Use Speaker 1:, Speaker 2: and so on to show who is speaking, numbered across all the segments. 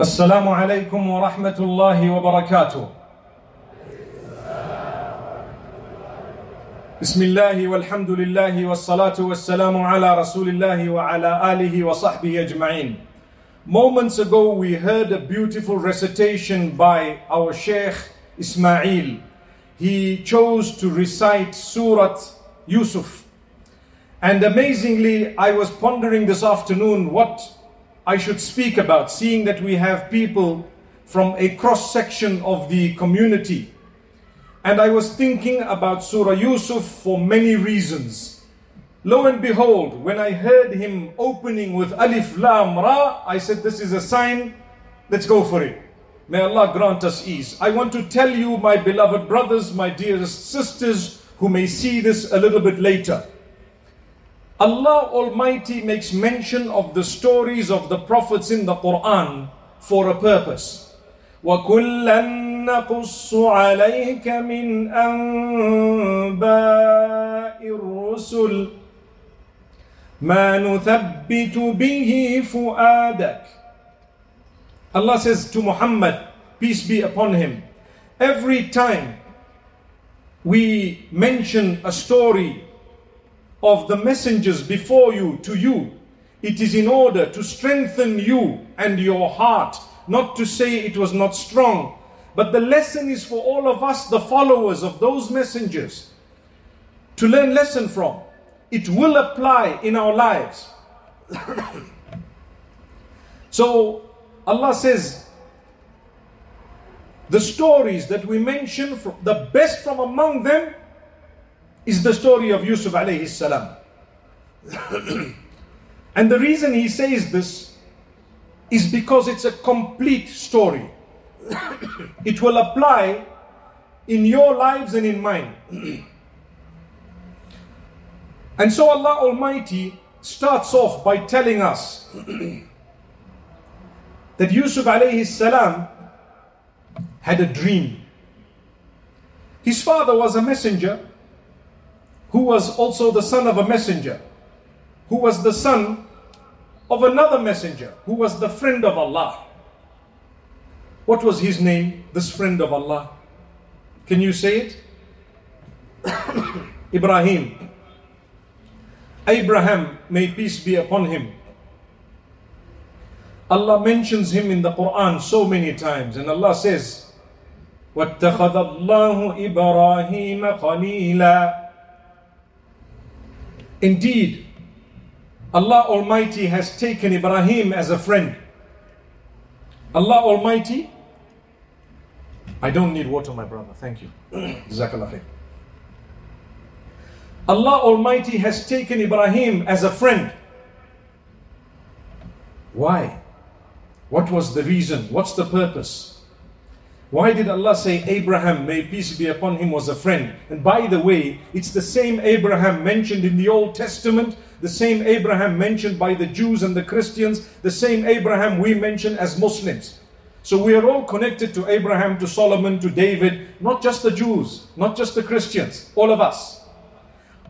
Speaker 1: السلام عليكم ورحمة الله وبركاته. بسم الله والحمد لله والصلاة والسلام على رسول الله وعلى آله وصحبه أجمعين. Moments ago we heard a beautiful recitation by our Sheikh Ismail. He chose to recite Surah Yusuf. And amazingly, I was pondering this afternoon what I should speak about, seeing that we have people from a cross section of the community. And I was thinking about Surah Yusuf for many reasons. Lo and behold, when I heard him opening with Alif Lam Ra, I said, This is a sign, let's go for it. May Allah grant us ease. I want to tell you, my beloved brothers, my dearest sisters, who may see this a little bit later. Allah Almighty makes mention of the stories of the prophets in the Quran for a purpose. وَكُلًّا نَقُصُّ عَلَيْكَ مِنْ أَنْبَاءِ الرُّسُلِ مَا نُثَبِّتُ بِهِ فُؤَادَكَ Allah says to Muhammad, peace be upon him, every time we mention a story of the messengers before you to you, it is in order to strengthen you and your heart, not to say it was not strong. But the lesson is for all of us, the followers of those messengers, to learn lesson from. It will apply in our lives. so Allah says, the stories that we mention, the best from among them is the story of Yusuf alayhi salam. and the reason he says this is because it's a complete story. it will apply in your lives and in mine. and so Allah Almighty starts off by telling us that Yusuf alayhi salam had a dream. His father was a messenger who was also the son of a messenger, who was the son of another messenger, who was the friend of Allah. What was his name, this friend of Allah? Can you say it? Ibrahim. Abraham, may peace be upon him. Allah mentions him in the Quran so many times, and Allah says, وَاتَّخَذَ اللَّهُ إِبْرَاهِيمَ خَلِيلًا Indeed, Allah Almighty has taken Ibrahim as a friend. Allah Almighty, I don't need water, my brother. Thank you. Jazakallah Allah Almighty has taken Ibrahim as a friend. Why? What was the reason? What's the purpose? Why did Allah say Abraham, may peace be upon him, was a friend? And by the way, it's the same Abraham mentioned in the Old Testament, the same Abraham mentioned by the Jews and the Christians, the same Abraham we mention as Muslims. So we are all connected to Abraham, to Solomon, to David, not just the Jews, not just the Christians, all of us.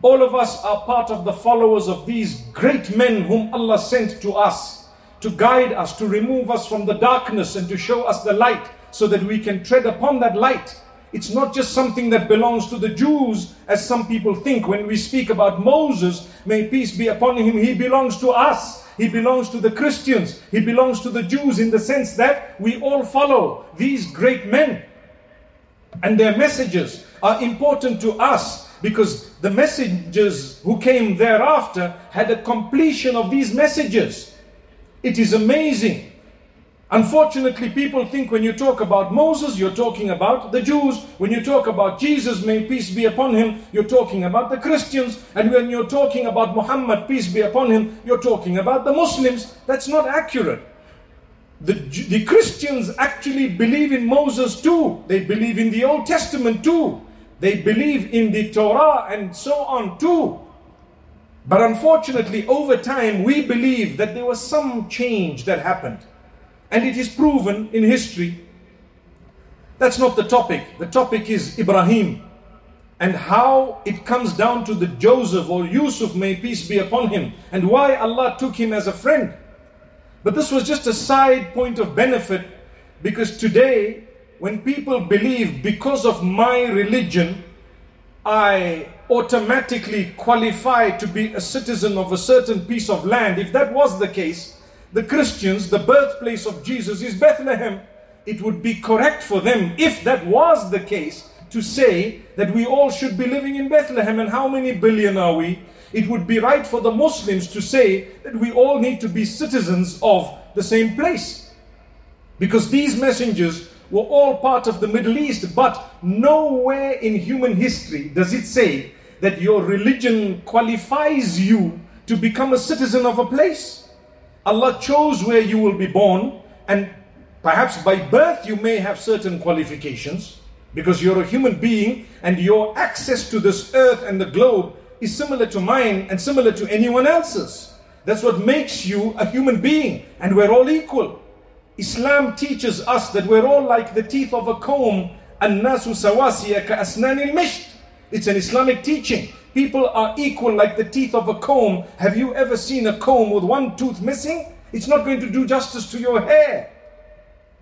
Speaker 1: All of us are part of the followers of these great men whom Allah sent to us to guide us, to remove us from the darkness and to show us the light so that we can tread upon that light. It's not just something that belongs to the Jews, as some people think. When we speak about Moses, may peace be upon him, he belongs to us. He belongs to the Christians. He belongs to the Jews in the sense that we all follow these great men. And their messages are important to us because the messengers who came thereafter had a completion of these messages. It is amazing Unfortunately, people think when you talk about Moses, you're talking about the Jews. When you talk about Jesus, may peace be upon him, you're talking about the Christians. And when you're talking about Muhammad, peace be upon him, you're talking about the Muslims. That's not accurate. The, the Christians actually believe in Moses too. They believe in the Old Testament too. They believe in the Torah and so on too. But unfortunately, over time, we believe that there was some change that happened. And it is proven in history. That's not the topic. The topic is Ibrahim and how it comes down to the Joseph or Yusuf, may peace be upon him, and why Allah took him as a friend. But this was just a side point of benefit because today, when people believe because of my religion, I automatically qualify to be a citizen of a certain piece of land, if that was the case, the Christians, the birthplace of Jesus is Bethlehem. It would be correct for them, if that was the case, to say that we all should be living in Bethlehem. And how many billion are we? It would be right for the Muslims to say that we all need to be citizens of the same place. Because these messengers were all part of the Middle East, but nowhere in human history does it say that your religion qualifies you to become a citizen of a place. Allah chose where you will be born, and perhaps by birth you may have certain qualifications because you're a human being and your access to this earth and the globe is similar to mine and similar to anyone else's. That's what makes you a human being, and we're all equal. Islam teaches us that we're all like the teeth of a comb. الناس سواسية كأسنان المشط. It's an Islamic teaching. People are equal like the teeth of a comb. Have you ever seen a comb with one tooth missing? It's not going to do justice to your hair.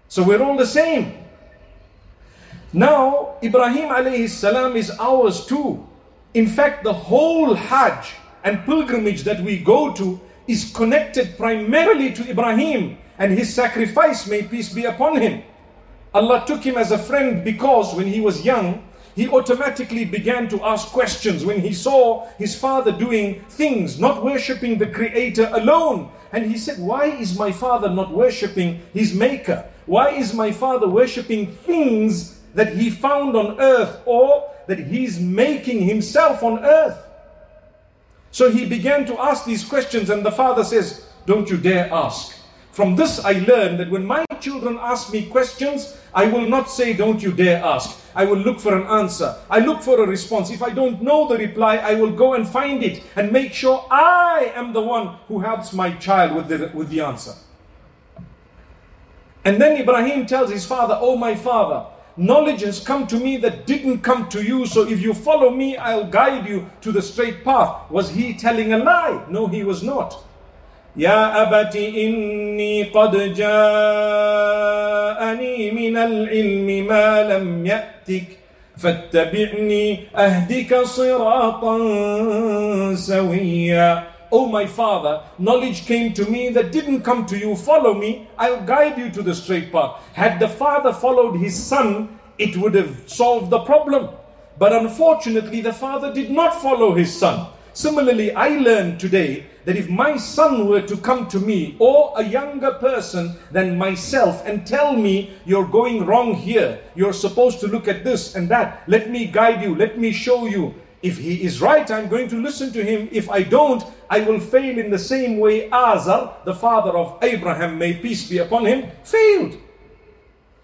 Speaker 1: So we're all the same. Now, Ibrahim alayhi salam is ours too. In fact, the whole Hajj and pilgrimage that we go to is connected primarily to Ibrahim and his sacrifice, may peace be upon him. Allah took him as a friend because when he was young, he automatically began to ask questions when he saw his father doing things, not worshipping the Creator alone. And he said, Why is my father not worshipping his Maker? Why is my father worshipping things that he found on earth or that he's making himself on earth? So he began to ask these questions, and the father says, Don't you dare ask. From this, I learned that when my children ask me questions, I will not say, Don't you dare ask. I will look for an answer. I look for a response. If I don't know the reply, I will go and find it and make sure I am the one who helps my child with the, with the answer. And then Ibrahim tells his father, Oh, my father, knowledge has come to me that didn't come to you. So if you follow me, I'll guide you to the straight path. Was he telling a lie? No, he was not. يا أبت إني قد جاءني من العلم ما لم يأتك فاتبعني أهدك صراطا سويا Oh my father, knowledge came to me that didn't come to you. Follow me, I'll guide you to the straight path. Had the father followed his son, it would have solved the problem. But unfortunately, the father did not follow his son. Similarly, I learned today that if my son were to come to me or a younger person than myself and tell me, you're going wrong here, you're supposed to look at this and that, let me guide you, let me show you. If he is right, I'm going to listen to him. If I don't, I will fail in the same way Azar, the father of Abraham, may peace be upon him, failed.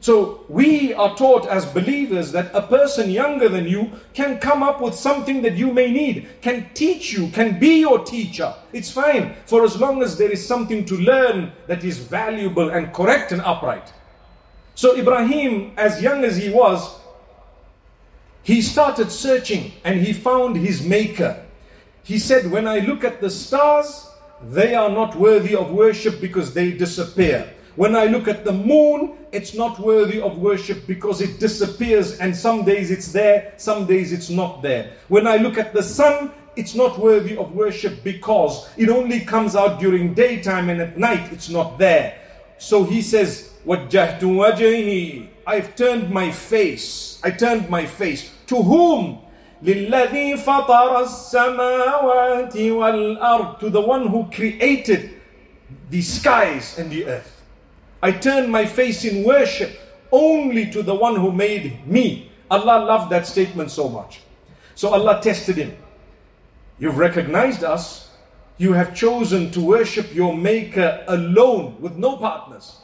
Speaker 1: So we are taught as believers that a person younger than you can come up with something that you may need, can teach you, can be your teacher. It's fine for as long as there is something to learn that is valuable and correct and upright. So Ibrahim, as young as he was, he started searching and he found his maker. He said, When I look at the stars, they are not worthy of worship because they disappear. When I look at the moon, it's not worthy of worship because it disappears and some days it's there, some days it's not there. When I look at the sun, it's not worthy of worship because it only comes out during daytime and at night it's not there. So he says, وَجَّهْتُ وَجْهِي I've turned my face. I turned my face. To whom? لِلَّذِي فَطَرَ السَّمَاوَاتِ وَالْأَرْضِ To the one who created the skies and the earth. I turn my face in worship only to the one who made me. Allah loved that statement so much. So Allah tested him. You've recognized us. You have chosen to worship your Maker alone with no partners.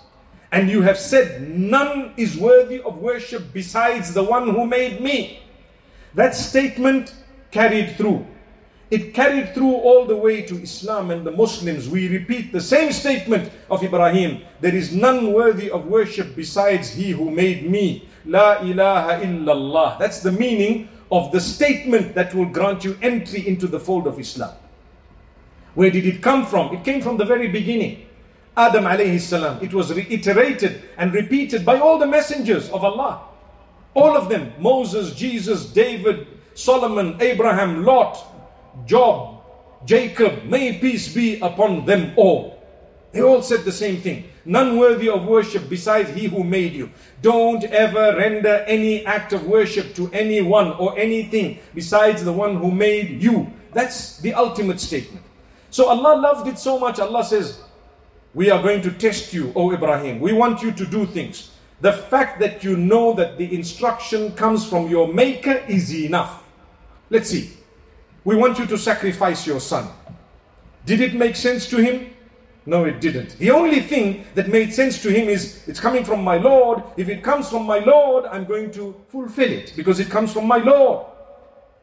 Speaker 1: And you have said, None is worthy of worship besides the one who made me. That statement carried through. It carried through all the way to Islam and the Muslims. We repeat the same statement of Ibrahim. There is none worthy of worship besides he who made me. La ilaha illallah. That's the meaning of the statement that will grant you entry into the fold of Islam. Where did it come from? It came from the very beginning. Adam alayhi salam. It was reiterated and repeated by all the messengers of Allah. All of them Moses, Jesus, David, Solomon, Abraham, Lot, Job, Jacob. May peace be upon them all. They all said the same thing. None worthy of worship besides he who made you. Don't ever render any act of worship to anyone or anything besides the one who made you. That's the ultimate statement. So Allah loved it so much, Allah says, we are going to test you, O Ibrahim. We want you to do things. The fact that you know that the instruction comes from your maker is enough. Let's see. We want you to sacrifice your son. Did it make sense to him? No, it didn't. The only thing that made sense to him is it's coming from my Lord. If it comes from my Lord, I'm going to fulfill it because it comes from my Lord.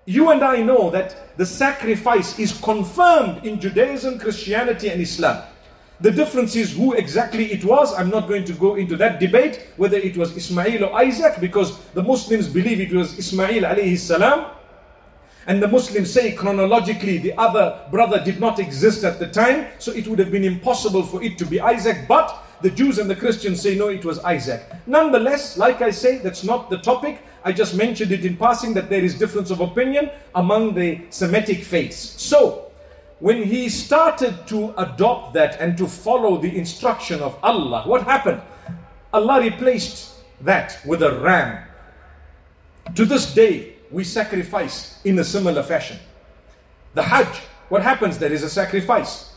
Speaker 1: You and I know that the sacrifice is confirmed in Judaism, Christianity, and Islam. The difference is who exactly it was. I'm not going to go into that debate whether it was Ismail or Isaac because the Muslims believe it was Ismail alayhi salam. And the Muslims say chronologically the other brother did not exist at the time, so it would have been impossible for it to be Isaac. But the Jews and the Christians say no, it was Isaac. Nonetheless, like I say, that's not the topic. I just mentioned it in passing that there is difference of opinion among the Semitic faiths. So, when he started to adopt that and to follow the instruction of Allah, what happened? Allah replaced that with a ram. To this day, we sacrifice in a similar fashion. The Hajj, what happens? There is a sacrifice.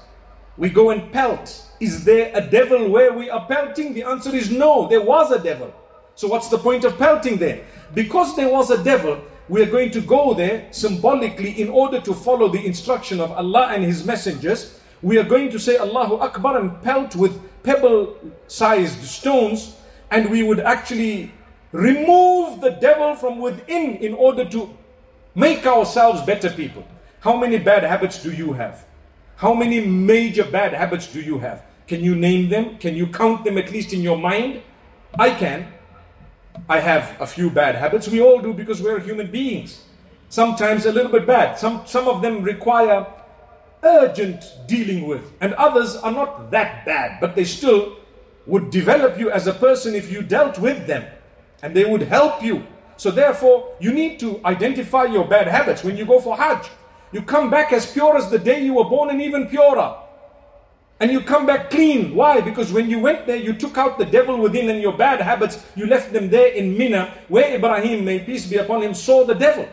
Speaker 1: We go and pelt. Is there a devil where we are pelting? The answer is no, there was a devil. So, what's the point of pelting there? Because there was a devil, we are going to go there symbolically in order to follow the instruction of Allah and His messengers. We are going to say Allahu Akbar and pelt with pebble sized stones, and we would actually remove the devil from within in order to make ourselves better people. How many bad habits do you have? How many major bad habits do you have? Can you name them? Can you count them at least in your mind? I can. I have a few bad habits. We all do because we're human beings. Sometimes a little bit bad. Some, some of them require urgent dealing with, and others are not that bad, but they still would develop you as a person if you dealt with them, and they would help you. So, therefore, you need to identify your bad habits. When you go for Hajj, you come back as pure as the day you were born and even purer and you come back clean. Why? Because when you went there, you took out the devil within and your bad habits, you left them there in Mina, where Ibrahim, may peace be upon him, saw the devil.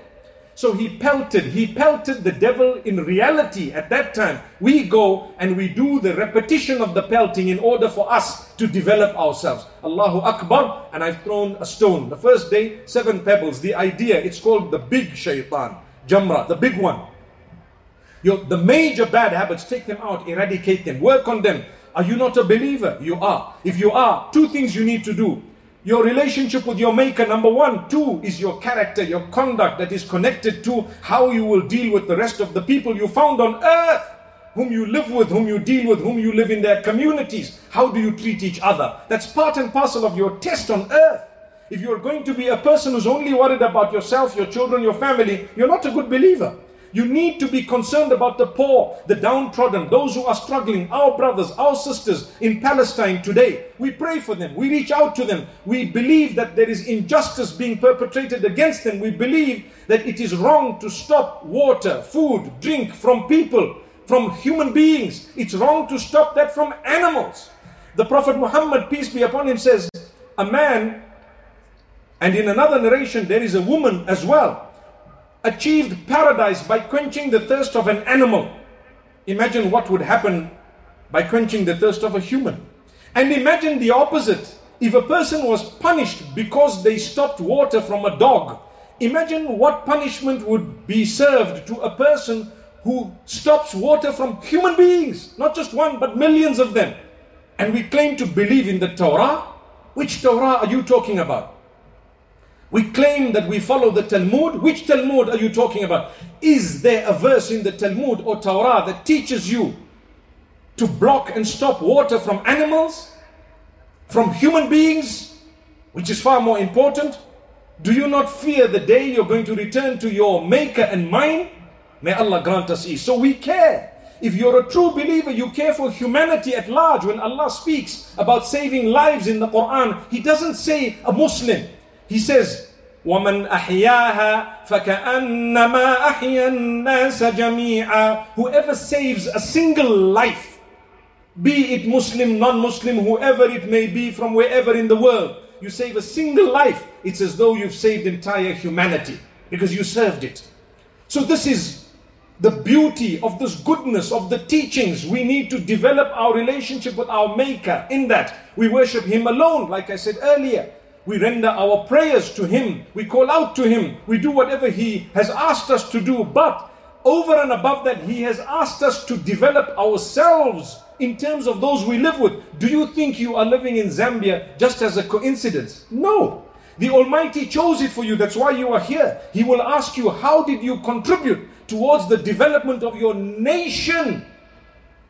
Speaker 1: So he pelted, he pelted the devil in reality at that time. We go and we do the repetition of the pelting in order for us to develop ourselves. Allahu Akbar, and I've thrown a stone. The first day, seven pebbles. The idea, it's called the big shaitan, Jamra, the big one. Your, the major bad habits, take them out, eradicate them, work on them. Are you not a believer? You are. If you are, two things you need to do. Your relationship with your maker, number one. Two is your character, your conduct that is connected to how you will deal with the rest of the people you found on earth, whom you live with, whom you deal with, whom you live in their communities. How do you treat each other? That's part and parcel of your test on earth. If you're going to be a person who's only worried about yourself, your children, your family, you're not a good believer. You need to be concerned about the poor, the downtrodden, those who are struggling, our brothers, our sisters in Palestine today. We pray for them. We reach out to them. We believe that there is injustice being perpetrated against them. We believe that it is wrong to stop water, food, drink from people, from human beings. It's wrong to stop that from animals. The Prophet Muhammad, peace be upon him, says, A man, and in another narration, there is a woman as well achieved paradise by quenching the thirst of an animal. Imagine what would happen by quenching the thirst of a human. And imagine the opposite. If a person was punished because they stopped water from a dog, imagine what punishment would be served to a person who stops water from human beings, not just one, but millions of them. And we claim to believe in the Torah. Which Torah are you talking about? We claim that we follow the Talmud. Which Talmud are you talking about? Is there a verse in the Talmud or Torah that teaches you to block and stop water from animals, from human beings, which is far more important? Do you not fear the day you're going to return to your Maker and mine? May Allah grant us ease. So we care. If you're a true believer, you care for humanity at large. When Allah speaks about saving lives in the Quran, He doesn't say a Muslim. He says, ومن أحياها فكأنما أحيا الناس جميعا Whoever saves a single life, be it Muslim, non-Muslim, whoever it may be from wherever in the world, you save a single life, it's as though you've saved entire humanity because you served it. So this is the beauty of this goodness of the teachings. We need to develop our relationship with our Maker in that we worship Him alone, like I said earlier. We render our prayers to Him. We call out to Him. We do whatever He has asked us to do. But over and above that, He has asked us to develop ourselves in terms of those we live with. Do you think you are living in Zambia just as a coincidence? No. The Almighty chose it for you. That's why you are here. He will ask you, How did you contribute towards the development of your nation?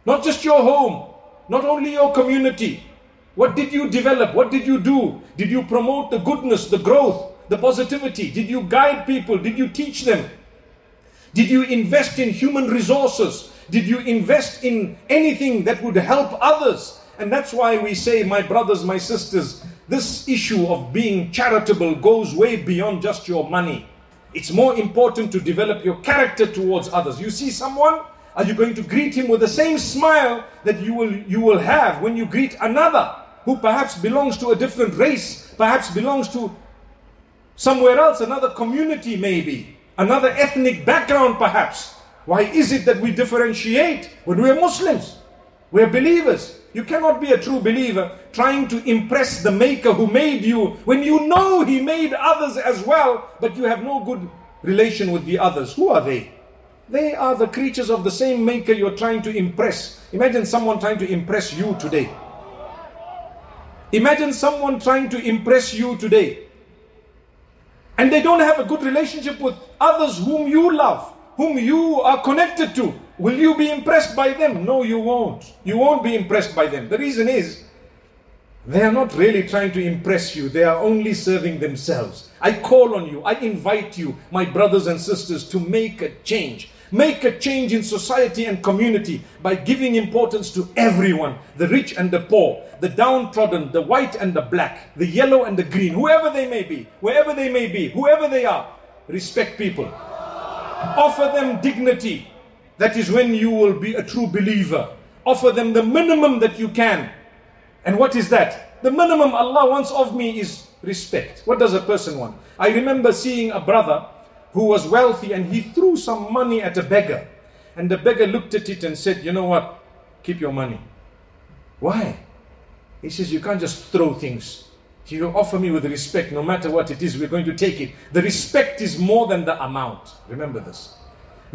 Speaker 1: Not just your home, not only your community. What did you develop? What did you do? Did you promote the goodness, the growth, the positivity? Did you guide people? Did you teach them? Did you invest in human resources? Did you invest in anything that would help others? And that's why we say, my brothers, my sisters, this issue of being charitable goes way beyond just your money. It's more important to develop your character towards others. You see someone, are you going to greet him with the same smile that you will, you will have when you greet another who perhaps belongs to a different race, perhaps belongs to somewhere else, another community maybe, another ethnic background perhaps? Why is it that we differentiate when we're Muslims? We're believers. You cannot be a true believer trying to impress the maker who made you when you know he made others as well, but you have no good relation with the others. Who are they? They are the creatures of the same maker you're trying to impress. Imagine someone trying to impress you today. Imagine someone trying to impress you today. And they don't have a good relationship with others whom you love, whom you are connected to. Will you be impressed by them? No, you won't. You won't be impressed by them. The reason is, they are not really trying to impress you, they are only serving themselves. I call on you, I invite you, my brothers and sisters, to make a change. Make a change in society and community by giving importance to everyone the rich and the poor, the downtrodden, the white and the black, the yellow and the green, whoever they may be, wherever they may be, whoever they are. Respect people. Offer them dignity, that is when you will be a true believer. Offer them the minimum that you can. And what is that? The minimum Allah wants of me is respect. What does a person want? I remember seeing a brother who was wealthy and he threw some money at a beggar. And the beggar looked at it and said, You know what? Keep your money. Why? He says, You can't just throw things. You offer me with respect, no matter what it is, we're going to take it. The respect is more than the amount. Remember this.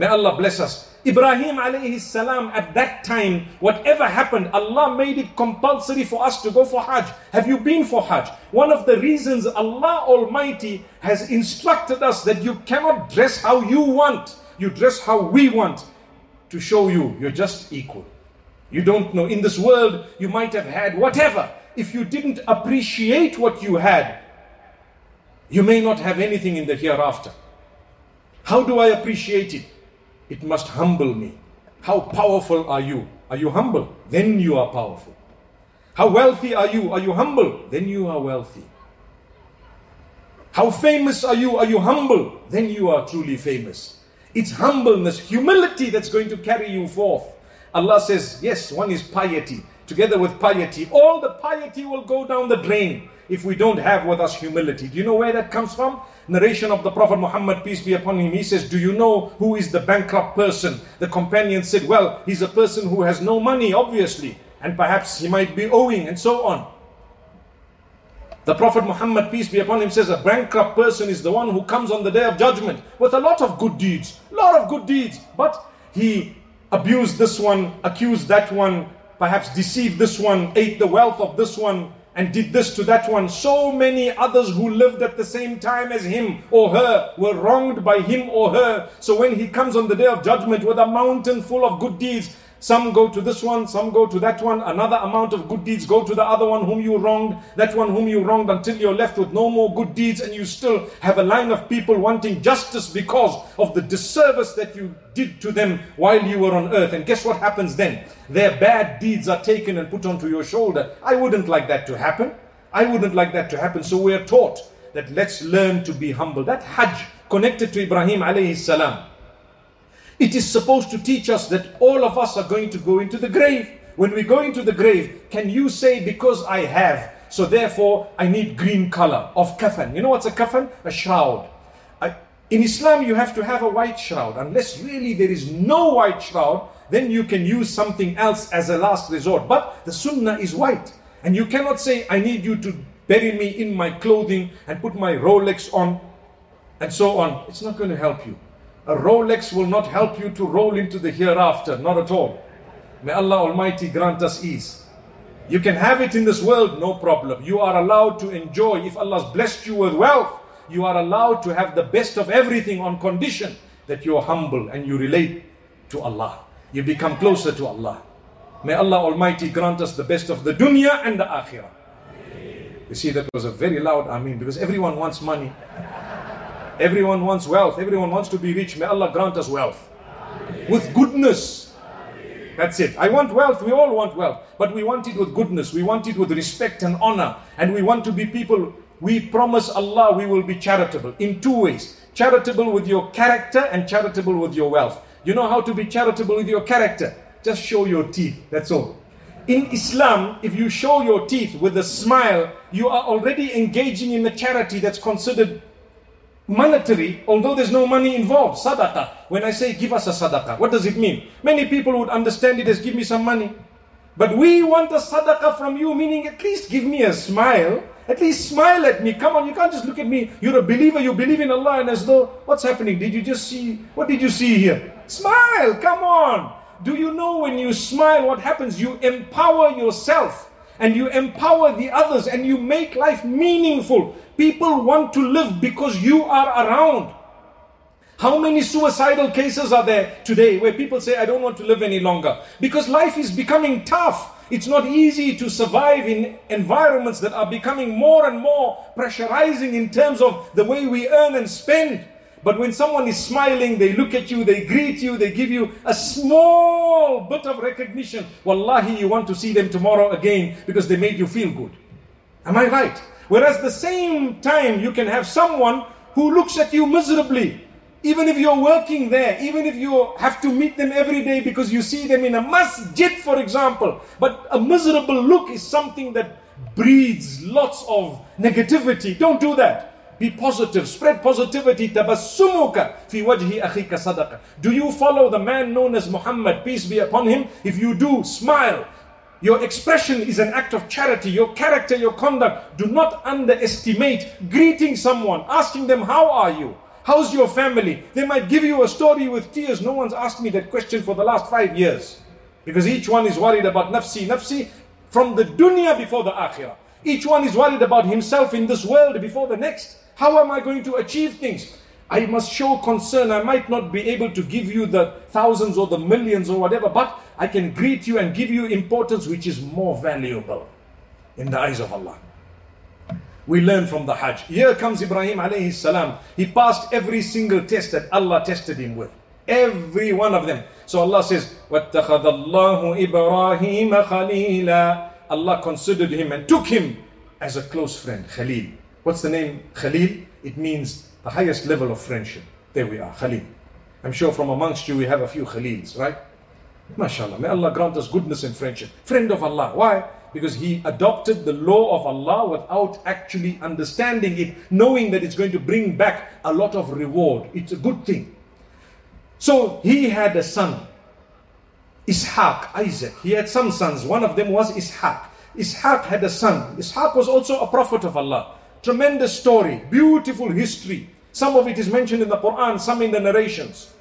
Speaker 1: May Allah bless us. Ibrahim alayhi salam at that time, whatever happened, Allah made it compulsory for us to go for Hajj. Have you been for Hajj? One of the reasons Allah Almighty has instructed us that you cannot dress how you want, you dress how we want to show you you're just equal. You don't know. In this world, you might have had whatever. If you didn't appreciate what you had, you may not have anything in the hereafter. How do I appreciate it? It must humble me. How powerful are you? Are you humble? Then you are powerful. How wealthy are you? Are you humble? Then you are wealthy. How famous are you? Are you humble? Then you are truly famous. It's humbleness, humility that's going to carry you forth. Allah says, yes, one is piety. Together with piety, all the piety will go down the drain if we don't have with us humility. Do you know where that comes from? Narration of the Prophet Muhammad, peace be upon him. He says, Do you know who is the bankrupt person? The companion said, Well, he's a person who has no money, obviously, and perhaps he might be owing, and so on. The Prophet Muhammad, peace be upon him, says a bankrupt person is the one who comes on the day of judgment with a lot of good deeds, a lot of good deeds, but he abused this one, accused that one, perhaps deceived this one, ate the wealth of this one, and did this to that one. So many others who lived at the same time as him or her were wronged by him or her. So when he comes on the day of judgment with a mountain full of good deeds, Some go to this one, some go to that one. Another amount of good deeds go to the other one whom you wronged, that one whom you wronged until you're left with no more good deeds and you still have a line of people wanting justice because of the disservice that you did to them while you were on earth. And guess what happens then? Their bad deeds are taken and put onto your shoulder. I wouldn't like that to happen. I wouldn't like that to happen. So we're taught that let's learn to be humble. That Hajj connected to Ibrahim alayhi salam. It is supposed to teach us that all of us are going to go into the grave. When we go into the grave, can you say, because I have, so therefore I need green color of kafan? You know what's a kafan? A shroud. In Islam, you have to have a white shroud. Unless really there is no white shroud, then you can use something else as a last resort. But the sunnah is white. And you cannot say, I need you to bury me in my clothing and put my Rolex on and so on. It's not going to help you. A Rolex will not help you to roll into the hereafter, not at all. May Allah Almighty grant us ease. You can have it in this world, no problem. You are allowed to enjoy. If Allah's blessed you with wealth, you are allowed to have the best of everything on condition that you are humble and you relate to Allah. You become closer to Allah. May Allah Almighty grant us the best of the dunya and the akhirah. You see, that was a very loud Ameen because everyone wants money. Everyone wants wealth. Everyone wants to be rich. May Allah grant us wealth. With goodness. That's it. I want wealth. We all want wealth. But we want it with goodness. We want it with respect and honor. And we want to be people. We promise Allah we will be charitable in two ways. Charitable with your character and charitable with your wealth. You know how to be charitable with your character? Just show your teeth. That's all. In Islam, if you show your teeth with a smile, you are already engaging in a charity that's considered monetary, although there's no money involved, sadaqah. When I say give us a sadaqah, what does it mean? Many people would understand it as give me some money. But we want a sadaqah from you, meaning at least give me a smile. At least smile at me. Come on, you can't just look at me. You're a believer, you believe in Allah, and as though, what's happening? Did you just see, what did you see here? Smile, come on. Do you know when you smile, what happens? You empower yourself and you empower the others and you make life meaningful. People want to live because you are around. How many suicidal cases are there today where people say, I don't want to live any longer? Because life is becoming tough. It's not easy to survive in environments that are becoming more and more pressurizing in terms of the way we earn and spend. But when someone is smiling, they look at you, they greet you, they give you a small bit of recognition. Wallahi, you want to see them tomorrow again because they made you feel good. Am I right? Whereas the same time, you can have someone who looks at you miserably. Even if you're working there, even if you have to meet them every day because you see them in a masjid, for example. But a miserable look is something that breeds lots of negativity. Don't do that. Be positive. Spread positivity. Fi wajhi. Do you follow the man known as Muhammad? Peace be upon him. If you do, smile. Your expression is an act of charity. Your character, your conduct. Do not underestimate greeting someone, asking them, How are you? How's your family? They might give you a story with tears. No one's asked me that question for the last five years. Because each one is worried about nafsi, nafsi from the dunya before the akhirah. Each one is worried about himself in this world before the next. How am I going to achieve things? I must show concern. I might not be able to give you the thousands or the millions or whatever, but I can greet you and give you importance which is more valuable in the eyes of Allah. We learn from the Hajj. Here comes Ibrahim alayhi salam. He passed every single test that Allah tested him with. Every one of them. So Allah says, وَاتَّخَذَ اللَّهُ إِبْرَاهِيمَ خَلِيلًا Allah considered him and took him as a close friend, Khalil. What's the name Khalil? It means the highest level of friendship. There we are, Khalil. I'm sure from amongst you we have a few Khalils, right? MashaAllah. May Allah grant us goodness and friendship. Friend of Allah. Why? Because he adopted the law of Allah without actually understanding it, knowing that it's going to bring back a lot of reward. It's a good thing. So he had a son, Ishaq, Isaac. He had some sons. One of them was Ishaq. Ishaq had a son. Ishaq was also a prophet of Allah. Tremendous story, beautiful history. Some of it is mentioned in the Quran, some in the narrations.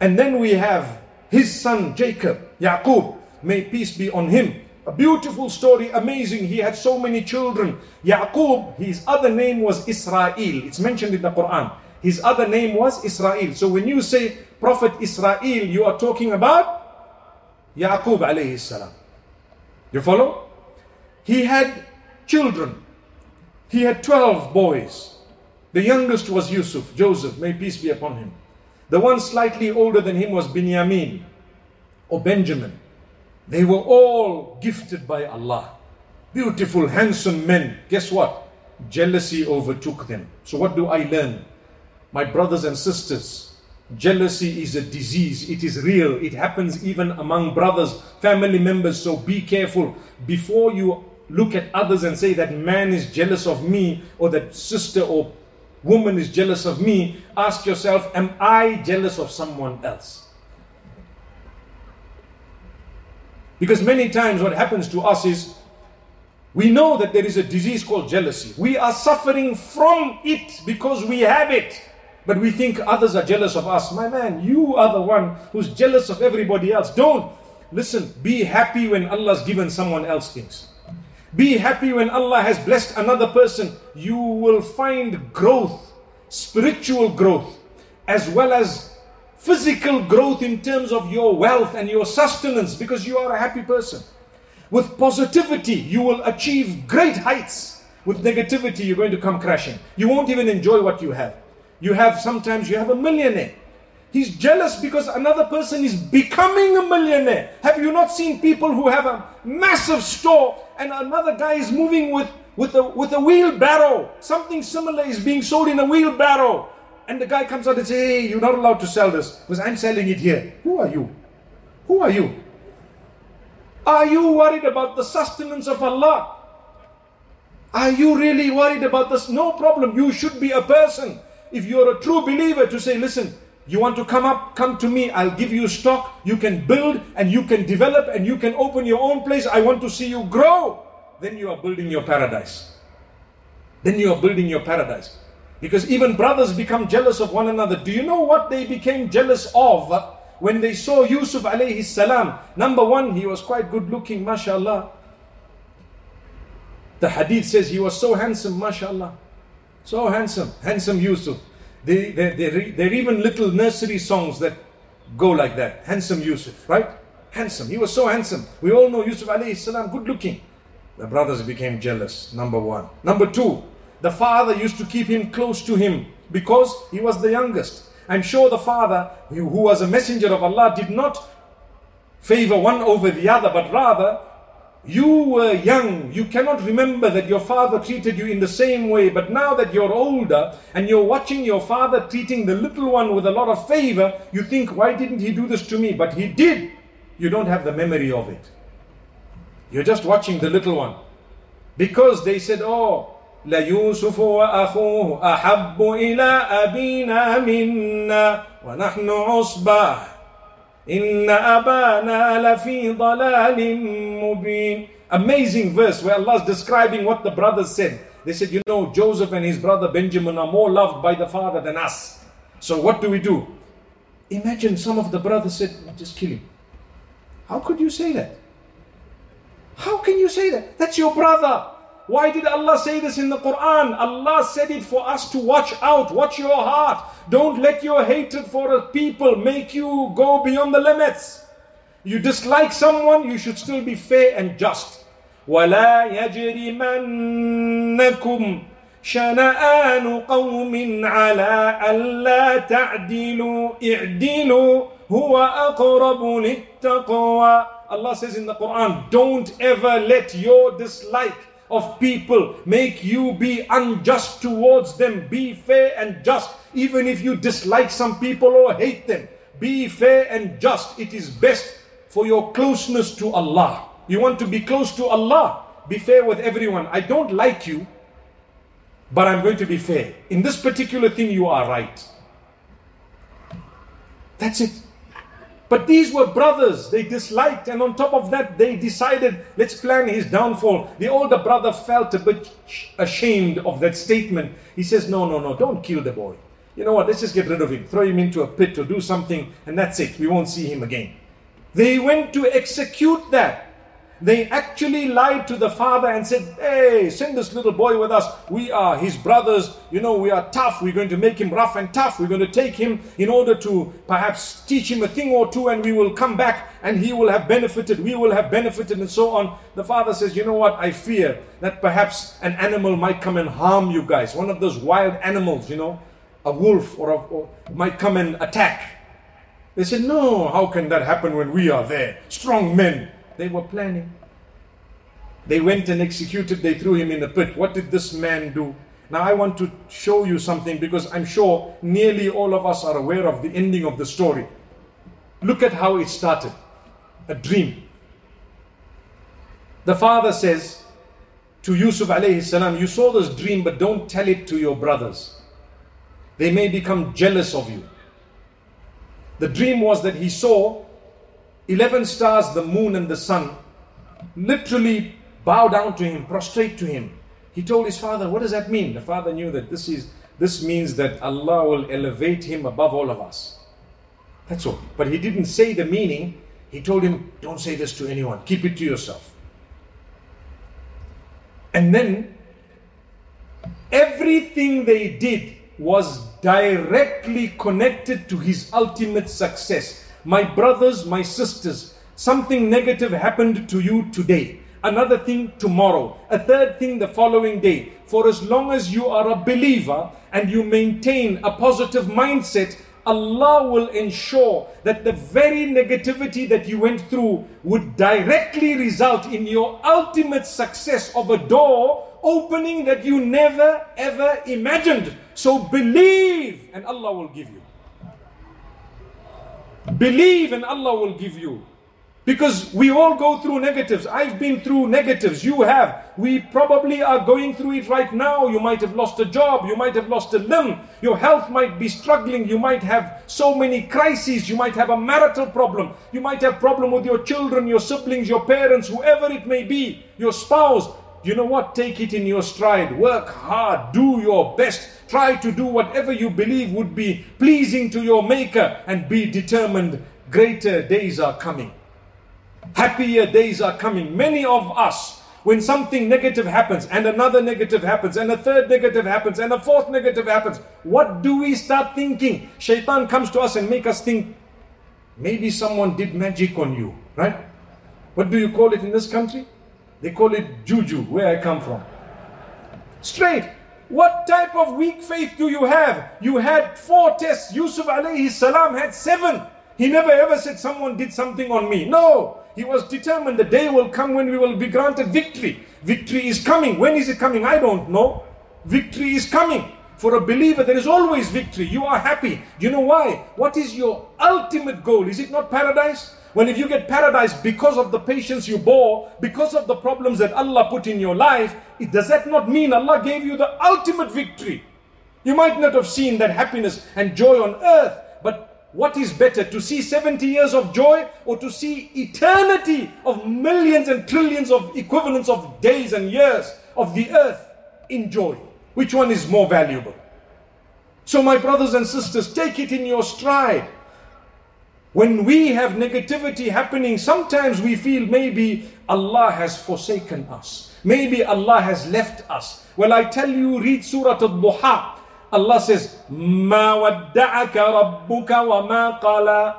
Speaker 1: And then we have his son Jacob, Yaqub, may peace be on him. A beautiful story, amazing. He had so many children. Yaqub, his other name was Israel. It's mentioned in the Quran. His other name was Israel. So when you say Prophet Israel, you are talking about Yaqub alayhi salam. You follow? He had children. He had 12 boys. The youngest was Yusuf, Joseph, may peace be upon him. The one slightly older than him was Binyamin or Benjamin. They were all gifted by Allah. Beautiful, handsome men. Guess what? Jealousy overtook them. So, what do I learn? My brothers and sisters, jealousy is a disease. It is real. It happens even among brothers, family members. So, be careful. Before you look at others and say that man is jealous of me, or that sister or woman is jealous of me, ask yourself, am I jealous of someone else? Because many times what happens to us is we know that there is a disease called jealousy. We are suffering from it because we have it. But we think others are jealous of us. My man, you are the one who's jealous of everybody else. Don't. Listen, be happy when Allah's given someone else things. Be happy when Allah has blessed another person. You will find growth, spiritual growth, as well as physical growth in terms of your wealth and your sustenance because you are a happy person. With positivity, you will achieve great heights. With negativity, you're going to come crashing. You won't even enjoy what you have. You have sometimes you have a millionaire. He's jealous because another person is becoming a millionaire. Have you not seen people who have a massive store and another guy is moving with, with, a, with a wheelbarrow? Something similar is being sold in a wheelbarrow. And the guy comes out and says, Hey, you're not allowed to sell this because I'm selling it here. Who are you? Who are you? Are you worried about the sustenance of Allah? Are you really worried about this? No problem. You should be a person. If you're a true believer, to say, listen, you want to come up, come to me. I'll give you stock. You can build and you can develop and you can open your own place. I want to see you grow. Then you are building your paradise. Then you are building your paradise. Because even brothers become jealous of one another. Do you know what they became jealous of when they saw Yusuf alayhi salam? Number one, he was quite good looking, mashallah. The hadith says he was so handsome, mashallah. So handsome, handsome Yusuf. They, they, they, they're even little nursery songs that go like that. Handsome Yusuf, right? Handsome. He was so handsome. We all know Yusuf alayhi salam, good looking. The brothers became jealous, number one. Number two, the father used to keep him close to him because he was the youngest. I'm sure the father, who was a messenger of Allah, did not favor one over the other, but rather you were young, you cannot remember that your father treated you in the same way, but now that you're older and you're watching your father treating the little one with a lot of favor, you think, why didn't he do this to me? But he did. You don't have the memory of it. You're just watching the little one. Because they said, oh, ليوسف وأخوه أحب إلى أبينا منا ونحن عصبة إن أبانا لفي ضلال مبين Amazing verse where Allah is describing what the brothers said. They said, you know, Joseph and his brother Benjamin are more loved by the father than us. So what do we do? Imagine some of the brothers said, just kill him. How could you say that? How can you say that? That's your brother. Why did Allah say this in the Quran? Allah said it for us to watch out, watch your heart. Don't let your hatred for a people make you go beyond the limits. You dislike someone, you should still be fair and just. ولا يجرمنكم شنآن قوم على ألا تعدلوا اعدلوا هو أقرب للتقوى Allah says in the Quran, don't ever let your dislike of people make you be unjust towards them. Be fair and just. Even if you dislike some people or hate them, be fair and just. It is best for your closeness to Allah. You want to be close to Allah, be fair with everyone. I don't like you, but I'm going to be fair. In this particular thing, you are right. That's it. But these were brothers, they disliked, and on top of that, they decided, let's plan his downfall. The older brother felt a bit ashamed of that statement. He says, No, no, no, don't kill the boy. You know what? Let's just get rid of him, throw him into a pit or do something, and that's it. We won't see him again. They went to execute that. They actually lied to the father and said, Hey, send this little boy with us. We are his brothers. You know, we are tough. We're going to make him rough and tough. We're going to take him in order to perhaps teach him a thing or two, and we will come back and he will have benefited. We will have benefited, and so on. The father says, You know what? I fear that perhaps an animal might come and harm you guys. One of those wild animals, you know, a wolf or, a, or might come and attack. They said, No, how can that happen when we are there? Strong men. They were planning. They went and executed, they threw him in the pit. What did this man do? Now, I want to show you something because I'm sure nearly all of us are aware of the ending of the story. Look at how it started a dream. The father says to Yusuf alayhi salam, You saw this dream, but don't tell it to your brothers. They may become jealous of you. The dream was that he saw 11 stars, the moon and the sun, literally bow down to him, prostrate to him. He told his father, What does that mean? The father knew that this is this means that Allah will elevate him above all of us. That's all. But he didn't say the meaning. He told him, Don't say this to anyone, keep it to yourself. And then everything they did was directly connected to his ultimate success. My brothers, my sisters, something negative happened to you today. Another thing tomorrow. A third thing the following day. For as long as you are a believer and you maintain a positive mindset, Allah will ensure that the very negativity that you went through would directly result in your ultimate success of a door opening that you never ever imagined. So believe and Allah will give you. Believe and Allah will give you. Because we all go through negatives. I've been through negatives. You have. We probably are going through it right now. You might have lost a job. You might have lost a limb. Your health might be struggling. You might have so many crises. You might have a marital problem. You might have problem with your children, your siblings, your parents, whoever it may be, your spouse. You know what? Take it in your stride. Work hard. Do your best. Try to do whatever you believe would be pleasing to your Maker and be determined. Greater days are coming. Happier days are coming. Many of us, when something negative happens, and another negative happens, and a third negative happens, and a fourth negative happens, what do we start thinking? Shaitan comes to us and make us think, maybe someone did magic on you, right? What do you call it in this country? They call it juju, where I come from. Straight. What type of weak faith do you have? You had four tests. Yusuf alayhi salam had seven. He never ever said someone did something on me. No. He was determined the day will come when we will be granted victory. Victory is coming. When is it coming? I don't know. Victory is coming. For a believer, there is always victory. You are happy. You know why? What is your ultimate goal? Is it not paradise? Well, if you get paradise because of the patience you bore, because of the problems that Allah put in your life, it, does that not mean Allah gave you the ultimate victory? You might not have seen that happiness and joy on earth, but what is better, to see 70 years of joy or to see eternity of millions and trillions of equivalents of days and years of the earth in joy? Which one is more valuable? So, my brothers and sisters, take it in your stride. When we have negativity happening, sometimes we feel maybe Allah has forsaken us. Maybe Allah has left us. Well, I tell you, read Surah Al-Duha. Allah says, مَا وَدَّعَكَ رَبُّكَ وَمَا قَالَ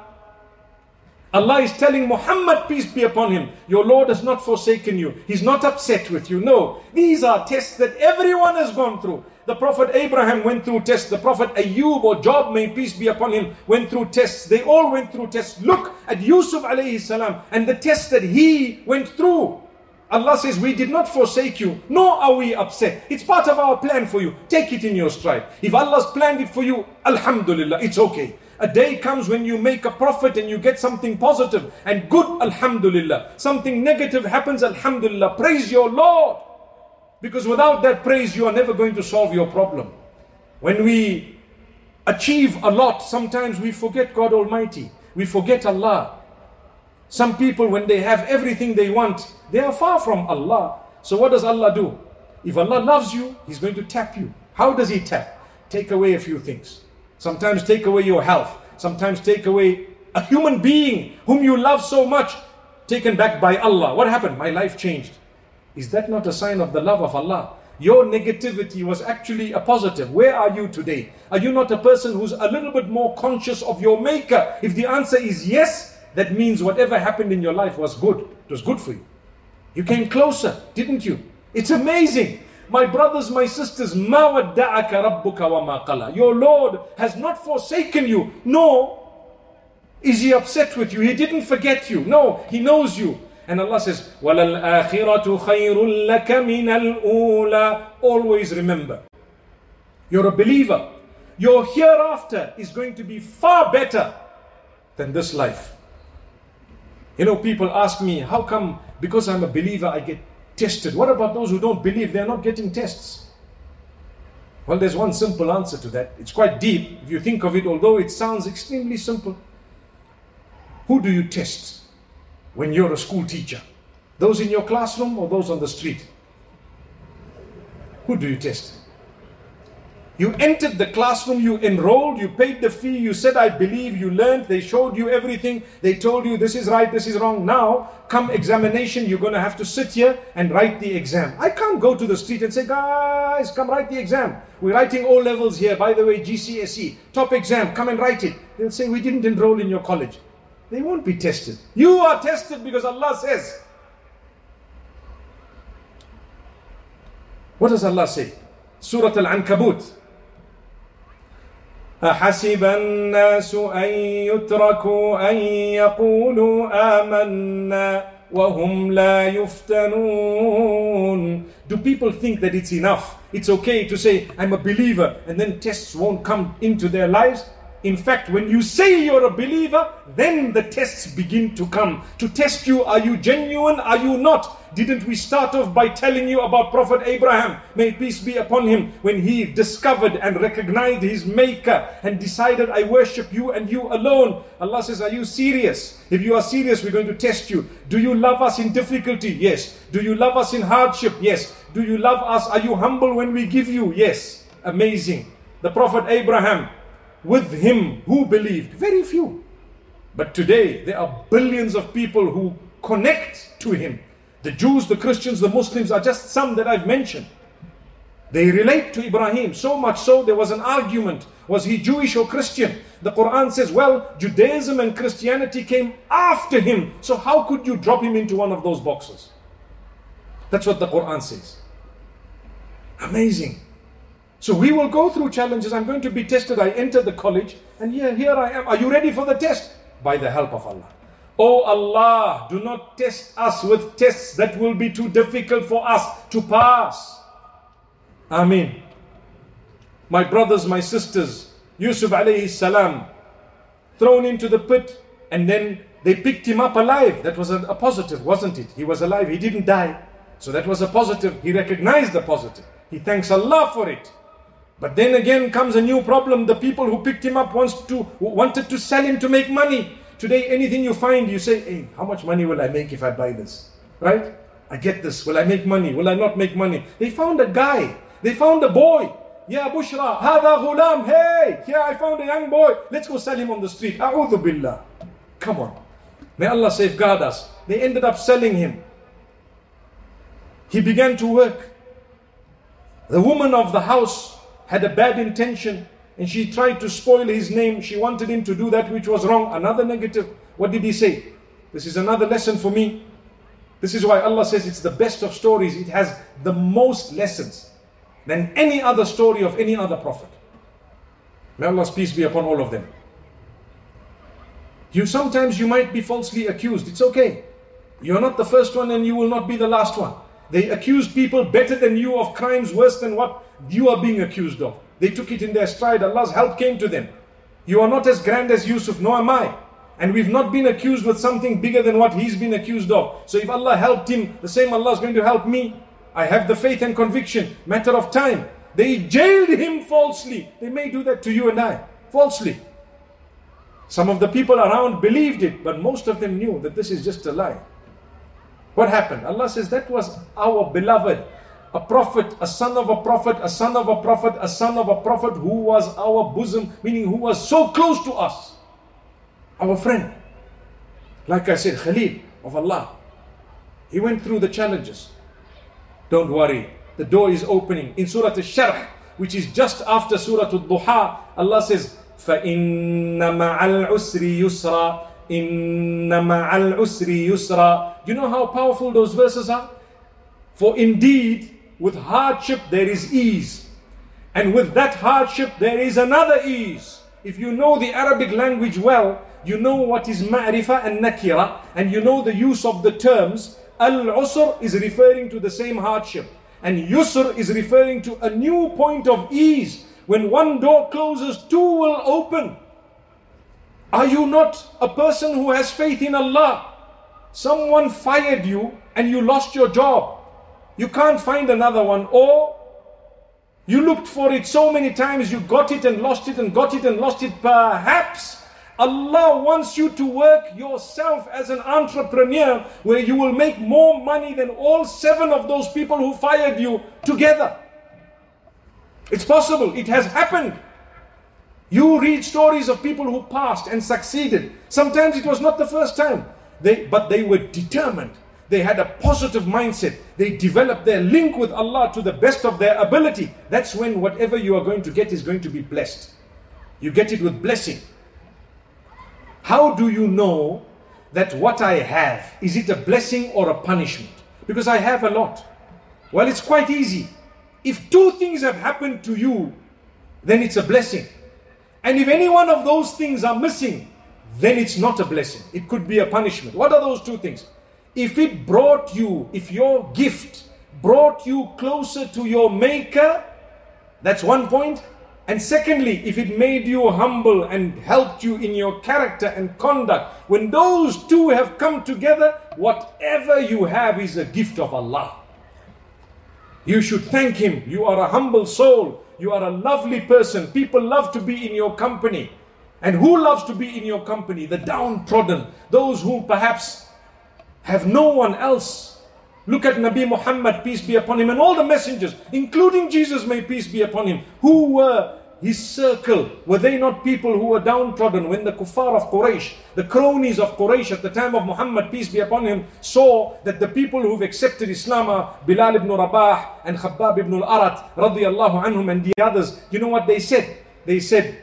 Speaker 1: Allah is telling Muhammad, peace be upon him, your Lord has not forsaken you. He's not upset with you. No, these are tests that everyone has gone through. The Prophet Abraham went through tests. The Prophet Ayub or Job, may peace be upon him, went through tests. They all went through tests. Look at Yusuf alayhi salam and the test that he went through. Allah says, We did not forsake you, nor are we upset. It's part of our plan for you. Take it in your stride. If Allah's planned it for you, Alhamdulillah, it's okay. A day comes when you make a profit and you get something positive and good, Alhamdulillah. Something negative happens, Alhamdulillah. Praise your Lord. Because without that praise, you are never going to solve your problem. When we achieve a lot, sometimes we forget God Almighty. We forget Allah. Some people, when they have everything they want, they are far from Allah. So what does Allah do? If Allah loves you, He's going to tap you. How does He tap? Take away a few things. Sometimes take away your health. Sometimes take away a human being whom you love so much. taken back by Allah. What happened? My life changed. Is that not a sign of the love of Allah? Your negativity was actually a positive. Where are you today? Are you not a person who's a little bit more conscious of your maker? If the answer is yes, that means whatever happened in your life was good. It was good for you. You came closer, didn't you? It's amazing. My brothers, my sisters, wa Your Lord has not forsaken you, nor is He upset with you. He didn't forget you. No, He knows you. And Allah says, وَلَلْآخِرَةُ خَيْرٌ لَكَ مِنَ الْأُولَى Always remember, you're a believer. Your hereafter is going to be far better than this life. You know, people ask me, how come because I'm a believer I get tested? What about those who don't believe? They're not getting tests. Well, there's one simple answer to that. It's quite deep if you think of it, although it sounds extremely simple. Who do you test When you're a school teacher? Those in your classroom or those on the street? Who do you test? You entered the classroom, you enrolled, you paid the fee, you said, I believe, you learned, they showed you everything, they told you this is right, this is wrong. Now, come examination, you're going to have to sit here and write the exam. I can't go to the street and say, guys, come write the exam. We're writing all levels here, by the way, GCSE, top exam, come and write it. They'll say, we didn't enroll in your college. They won't be tested. You are tested because Allah says. What does Allah say? Surah Al-Ankabut. أحسب الناس أن يتركوا أن يقولوا آمنا وهم لا يفتنون Do people think that it's enough? It's okay to say, I'm a believer, and then tests won't come into their lives? In fact, when you say you're a believer, then the tests begin to come to test you. Are you genuine? Are you not? Didn't we start off by telling you about Prophet Abraham? May peace be upon him when he discovered and recognized his maker and decided, I worship you and you alone. Allah says, Are you serious? If you are serious, we're going to test you. Do you love us in difficulty? Yes. Do you love us in hardship? Yes. Do you love us? Are you humble when we give you? Yes. Amazing. The Prophet Abraham with him who believed? Very few. But today, there are billions of people who connect to him. The Jews, the Christians, the Muslims are just some that I've mentioned. They relate to Ibrahim so much so there was an argument was he Jewish or Christian? The Quran says, well, Judaism and Christianity came after him. So how could you drop him into one of those boxes? That's what the Quran says. Amazing. So we will go through challenges. I'm going to be tested. I enter the college, and here, here I am. Are you ready for the test? By the help of Allah. Oh Allah, do not test us with tests that will be too difficult for us to pass. Ameen. My brothers, my sisters, Yusuf alayhi salam, thrown into the pit, and then they picked him up alive. That was a, a positive, wasn't it? He was alive, he didn't die. So that was a positive. He recognized the positive. He thanks Allah for it. But then again comes a new problem. The people who picked him up wants to, wanted to sell him to make money. Today, anything you find, you say, hey, how much money will I make if I buy this? Right? I get this. Will I make money? Will I not make money? They found a guy. They found a boy. Yeah, Bushra, hada ghulam. Hey, here I found a young boy. Let's go sell him on the street. A'udhu billah. Come on. May Allah safeguard us. They ended up selling him. He began to work. The woman of the house had a bad intention and she tried to spoil his name. She wanted him to do that which was wrong. Another negative. What did he say? This is another lesson for me. This is why Allah says it's the best of stories. It has the most lessons than any other story of any other prophet. May Allah's peace be upon all of them. You sometimes you might be falsely accused. It's okay. You're not the first one and you will not be the last one. They accuse people better than you of crimes worse than what you are being accused of. They took it in their stride. Allah's help came to them. You are not as grand as Yusuf, nor am I. And we've not been accused with something bigger than what he's been accused of. So if Allah helped him, the same Allah is going to help me. I have the faith and conviction. Matter of time. They jailed him falsely. They may do that to you and I. Falsely. Some of the people around believed it, but most of them knew that this is just a lie. What happened? Allah says that was our beloved, a prophet, a son of a prophet, a son of a prophet, a son of a prophet who was our bosom, meaning who was so close to us. Our friend. Like I said, Khalil of Allah. He went through the challenges. Don't worry, the door is opening. In Surah Al-Sharh, which is just after Surah Al-Duha, Allah says, فَإِنَّ مَعَ الْعُسْرِ يُسْرًا Inna ma'al usri yusra. You know how powerful those verses are? For indeed, with hardship there is ease. And with that hardship there is another ease. If you know the Arabic language well, you know what is ma'rifa and nakira, and you know the use of the terms. Al-usr is referring to the same hardship. And yusr is referring to a new point of ease. When one door closes, two will open. Are you not a person who has faith in Allah? Someone fired you and you lost your job. You can't find another one. Or you looked for it so many times, you got it and lost it and got it and lost it. Perhaps Allah wants you to work yourself as an entrepreneur where you will make more money than all seven of those people who fired you together. It's possible, it has happened. You read stories of people who passed and succeeded. Sometimes it was not the first time, they, but they were determined. They had a positive mindset. They developed their link with Allah to the best of their ability. That's when whatever you are going to get is going to be blessed. You get it with blessing. How do you know that what I have, is it a blessing or a punishment? Because I have a lot. Well, it's quite easy. If two things have happened to you, then it's a blessing. And if any one of those things are missing, then it's not a blessing. It could be a punishment. What are those two things? If it brought you, if your gift brought you closer to your maker, that's one point. And secondly, if it made you humble and helped you in your character and conduct, when those two have come together, whatever you have is a gift of Allah. You should thank Him. You are a humble soul. You are a lovely person. People love to be in your company. And who loves to be in your company? The downtrodden, those who perhaps have no one else. Look at Nabi Muhammad, peace be upon him, and all the messengers, including Jesus, may peace be upon him, who were his circle. Were they not people who were downtrodden when the kuffar of Quraysh, the cronies of Quraysh at the time of Muhammad, peace be upon him, saw that the people who've accepted Islam are Bilal ibn Rabah and Khabbab ibn al-Arat, radiallahu anhum, and the others. You know what they said? They said,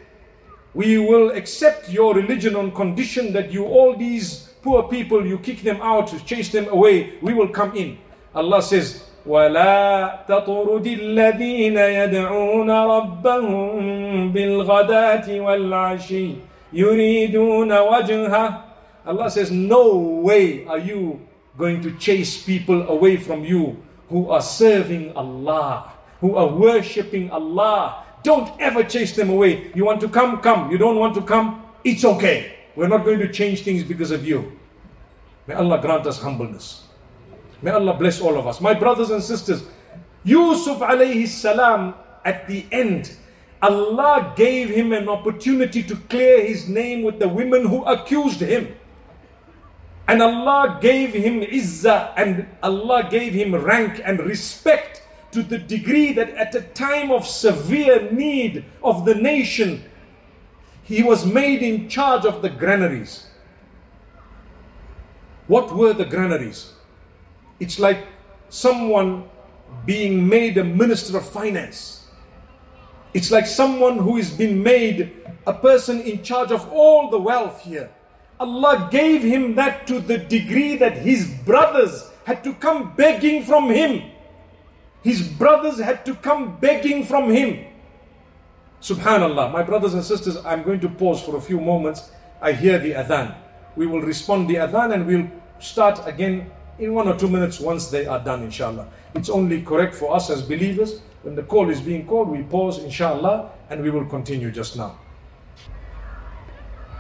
Speaker 1: We will accept your religion on condition that you all these poor people, you kick them out, chase them away, we will come in. Allah says, ولا تطرد الذين يدعون ربهم بالغداة والعشي يريدون وجهه Allah says, no way are you going to chase people away from you who are serving Allah, who are worshipping Allah. Don't ever chase them away. You want to come, come. You don't want to come, it's okay. We're not going to change things because of you. May Allah grant us humbleness. May Allah bless all of us. My brothers and sisters, Yusuf alayhi salam, at the end, Allah gave him an opportunity to clear his name with the women who accused him. And Allah gave him izzah and Allah gave him rank and respect to the degree that at a time of severe need of the nation, he was made in charge of the granaries. What were the granaries? It's like someone being made a minister of finance. It's like someone who has been made a person in charge of all the wealth here. Allah gave him that to the degree that his brothers had to come begging from him. His brothers had to come begging from him. Subhanallah, my brothers and sisters, I'm going to pause for a few moments. I hear the adhan. We will respond the adhan and we'll start again in one or two minutes once they are done, inshallah. It's only correct for us as believers, when the call is being called, we pause, inshallah, and we will continue just now.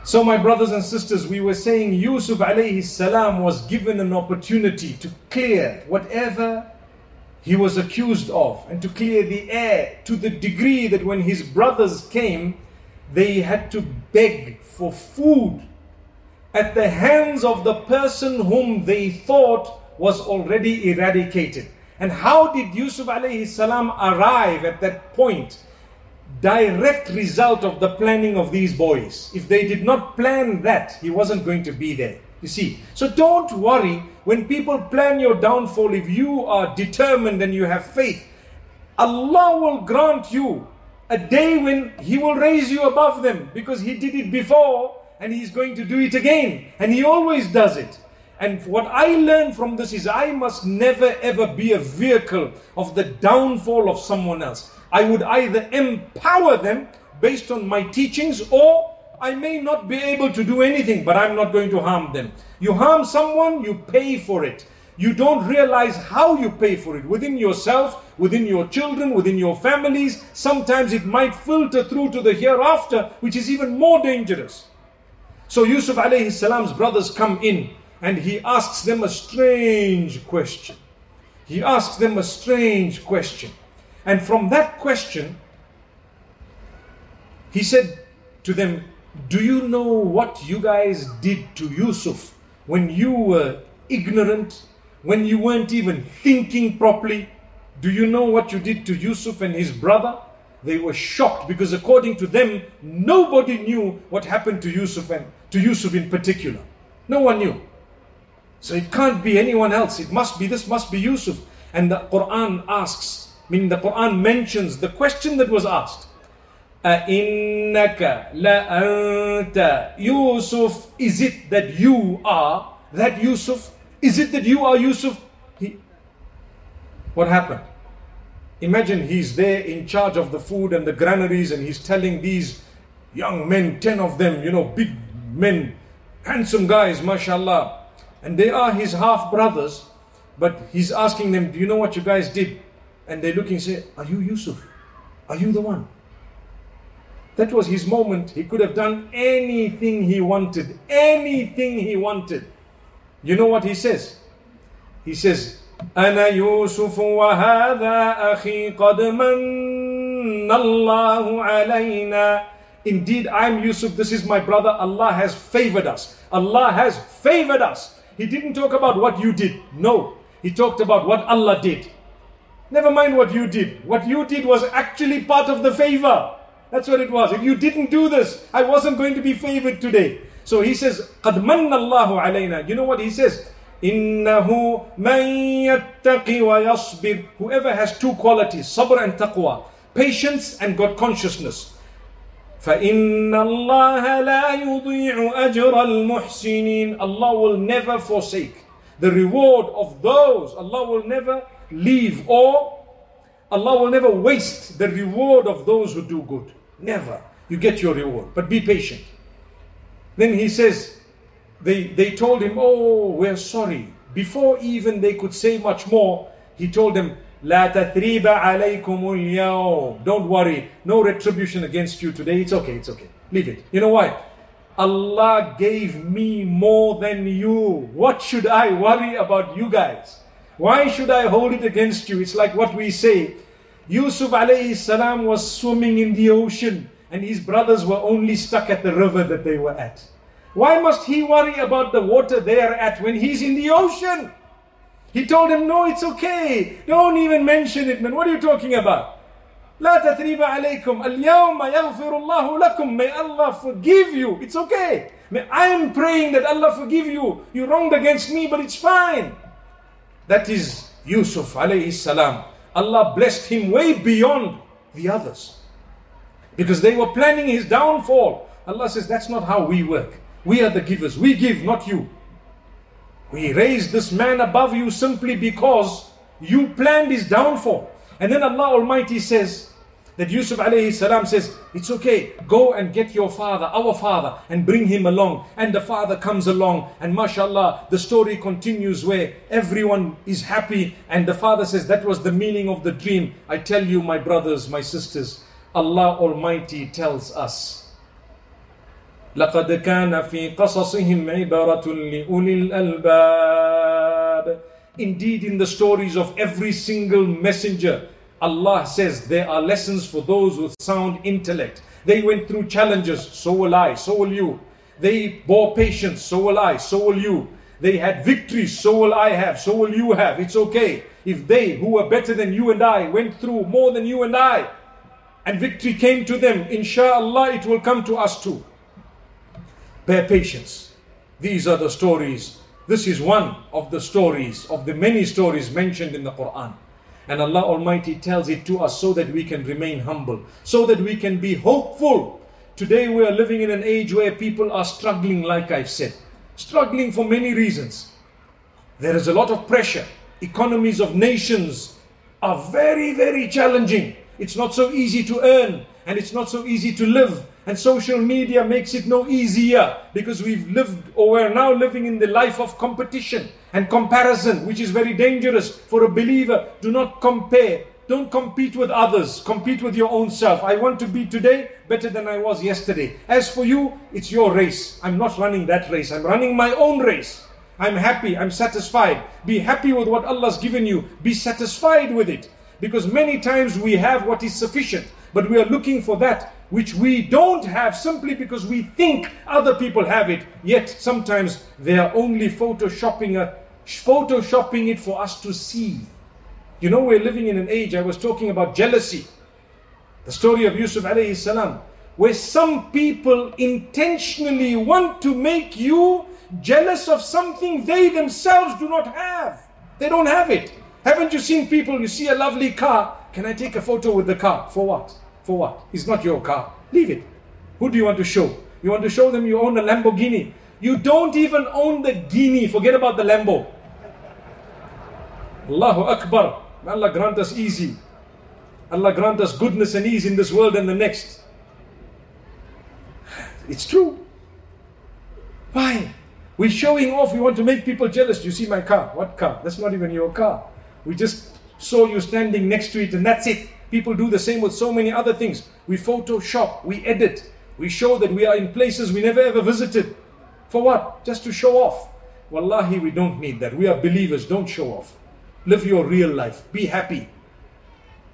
Speaker 1: So, my brothers and sisters, we were saying Yusuf alayhi salam was given an opportunity to clear whatever he was accused of and to clear the air to the degree that when his brothers came, they had to beg for food at the hands of the person whom they thought was already eradicated. And how did Yusuf alayhi salam arrive at that point? Direct result of the planning of these boys. If they did not plan that, he wasn't going to be there. You see, so don't worry when people plan your downfall. If you are determined and you have faith, Allah will grant you a day when He will raise you above them because He did it before and He's going to do it again. And He always does it. And what I learned from this is I must never ever be a vehicle of the downfall of someone else. I would either empower them based on my teachings or I may not be able to do anything, but I'm not going to harm them. You harm someone, you pay for it. You don't realize how you pay for it within yourself, within your children, within your families. Sometimes it might filter through to the hereafter, which is even more dangerous. So Yusuf alayhi salam's brothers come in and he asks them a strange question. He asks them a strange question. And from that question, he said to them, Do you know what you guys did to Yusuf when you were ignorant, when you weren't even thinking properly? Do you know what you did to Yusuf and his brother? They were shocked because according to them, nobody knew what happened to Yusuf and to Yusuf in particular. No one knew. So it can't be anyone else. It must be this must be Yusuf. And the Quran asks, meaning the Quran mentions the question that was asked. أَإِنَّكَ لَأَنْتَ Yusuf, is it that you are that Yusuf? Is it that you are Yusuf? He, what happened? Imagine he's there in charge of the food and the granaries and he's telling these young men, 10 of them, you know, big men, handsome guys, mashallah. And they are his half brothers, but he's asking them, Do you know what you guys did? And they look and say, Are you Yusuf? Are you the one? That was his moment. He could have done anything he wanted. Anything he wanted. You know what he says? He says, أنا يوسف وهذا أخي قد من الله علينا Indeed, I'm Yusuf. This is my brother. Allah has favored us. Allah has favored us. He didn't talk about what you did. No. He talked about what Allah did. Never mind what you did. What you did was actually part of the favor. That's what it was. If you didn't do this, I wasn't going to be favored today. So he says, قَدْ مَنَّ اللَّهُ عَلَيْنَا You know what he says? إِنَّهُ مَن يَتَّقِي وَيَصْبِرْ Whoever has two qualities, sabr and taqwa, patience and God consciousness. فإن الله لا يضيع أجر المحسنين Allah will never forsake the reward of those Allah will never leave or Allah will never waste the reward of those who do good never you get your reward but be patient then he says they, they told him oh we're sorry before even they could say much more he told them لا تثريب عليكم اليوم Don't worry, no retribution against you today. It's okay, it's okay. Leave it. You know why? Allah gave me more than you. What should I worry about you guys? Why should I hold it against you? It's like what we say. Yusuf alayhi salam was swimming in the ocean and his brothers were only stuck at the river that they were at. Why must he worry about the water they are at when he's in the ocean? He told him, no, it's okay. Don't even mention it, man. What are you talking about? لا تثريب عليكم اليوم يغفر الله لكم May Allah forgive you. It's okay. I am praying that Allah forgive you. You wronged against me, but it's fine. That is Yusuf alayhi salam. Allah blessed him way beyond the others. Because they were planning his downfall. Allah says, that's not how we work. We are the givers. We give, not you. We raised this man above you simply because you planned his downfall. And then Allah Almighty says that Yusuf alayhi salam says, It's okay, go and get your father, our father, and bring him along. And the father comes along, and mashallah, the story continues where everyone is happy. And the father says, That was the meaning of the dream. I tell you, my brothers, my sisters, Allah Almighty tells us لقد كان في قصصهم عبرة لأولي الألباب Indeed, in the stories of every single messenger, Allah says there are lessons for those with sound intellect. They went through challenges, so will I, so will you. They bore patience, so will I, so will you. They had victories, so will I have, so will you have. It's okay. If they, who were better than you and I, went through more than you and I, and victory came to them, inshallah, it will come to us too. Bear patience. These are the stories. This is one of the stories, of the many stories mentioned in the Quran. And Allah Almighty tells it to us so that we can remain humble, so that we can be hopeful. Today we are living in an age where people are struggling, like I've said, struggling for many reasons. There is a lot of pressure. Economies of nations are very, very challenging. It's not so easy to earn and it's not so easy to live. And social media makes it no easier because we've lived or we're now living in the life of competition and comparison, which is very dangerous for a believer. Do not compare. Don't compete with others. Compete with your own self. I want to be today better than I was yesterday. As for you, it's your race. I'm not running that race. I'm running my own race. I'm happy. I'm satisfied. Be happy with what Allah's given you. Be satisfied with it. Because many times we have what is sufficient, but we are looking for that which we don't have simply because we think other people have it. Yet sometimes they are only photoshopping, a, photoshopping it for us to see. You know, we're living in an age, I was talking about jealousy. The story of Yusuf alayhi salam, where some people intentionally want to make you jealous of something they themselves do not have. They don't have it. Haven't you seen people, you see a lovely car, can I take a photo with the car? For what? For what? It's not your car. Leave it. Who do you want to show? You want to show them you own a Lamborghini. You don't even own the Guinea. Forget about the Lambo. Allahu Akbar. Allah grant us easy. Allah grant us goodness and ease in this world and the next. It's true. Why? We're showing off. We want to make people jealous. You see my car. What car? That's not even your car. We just saw you standing next to it and that's it. People do the same with so many other things. We Photoshop, we edit, we show that we are in places we never ever visited. For what? Just to show off. Wallahi, we don't need that. We are believers, don't show off. Live your real life. Be happy.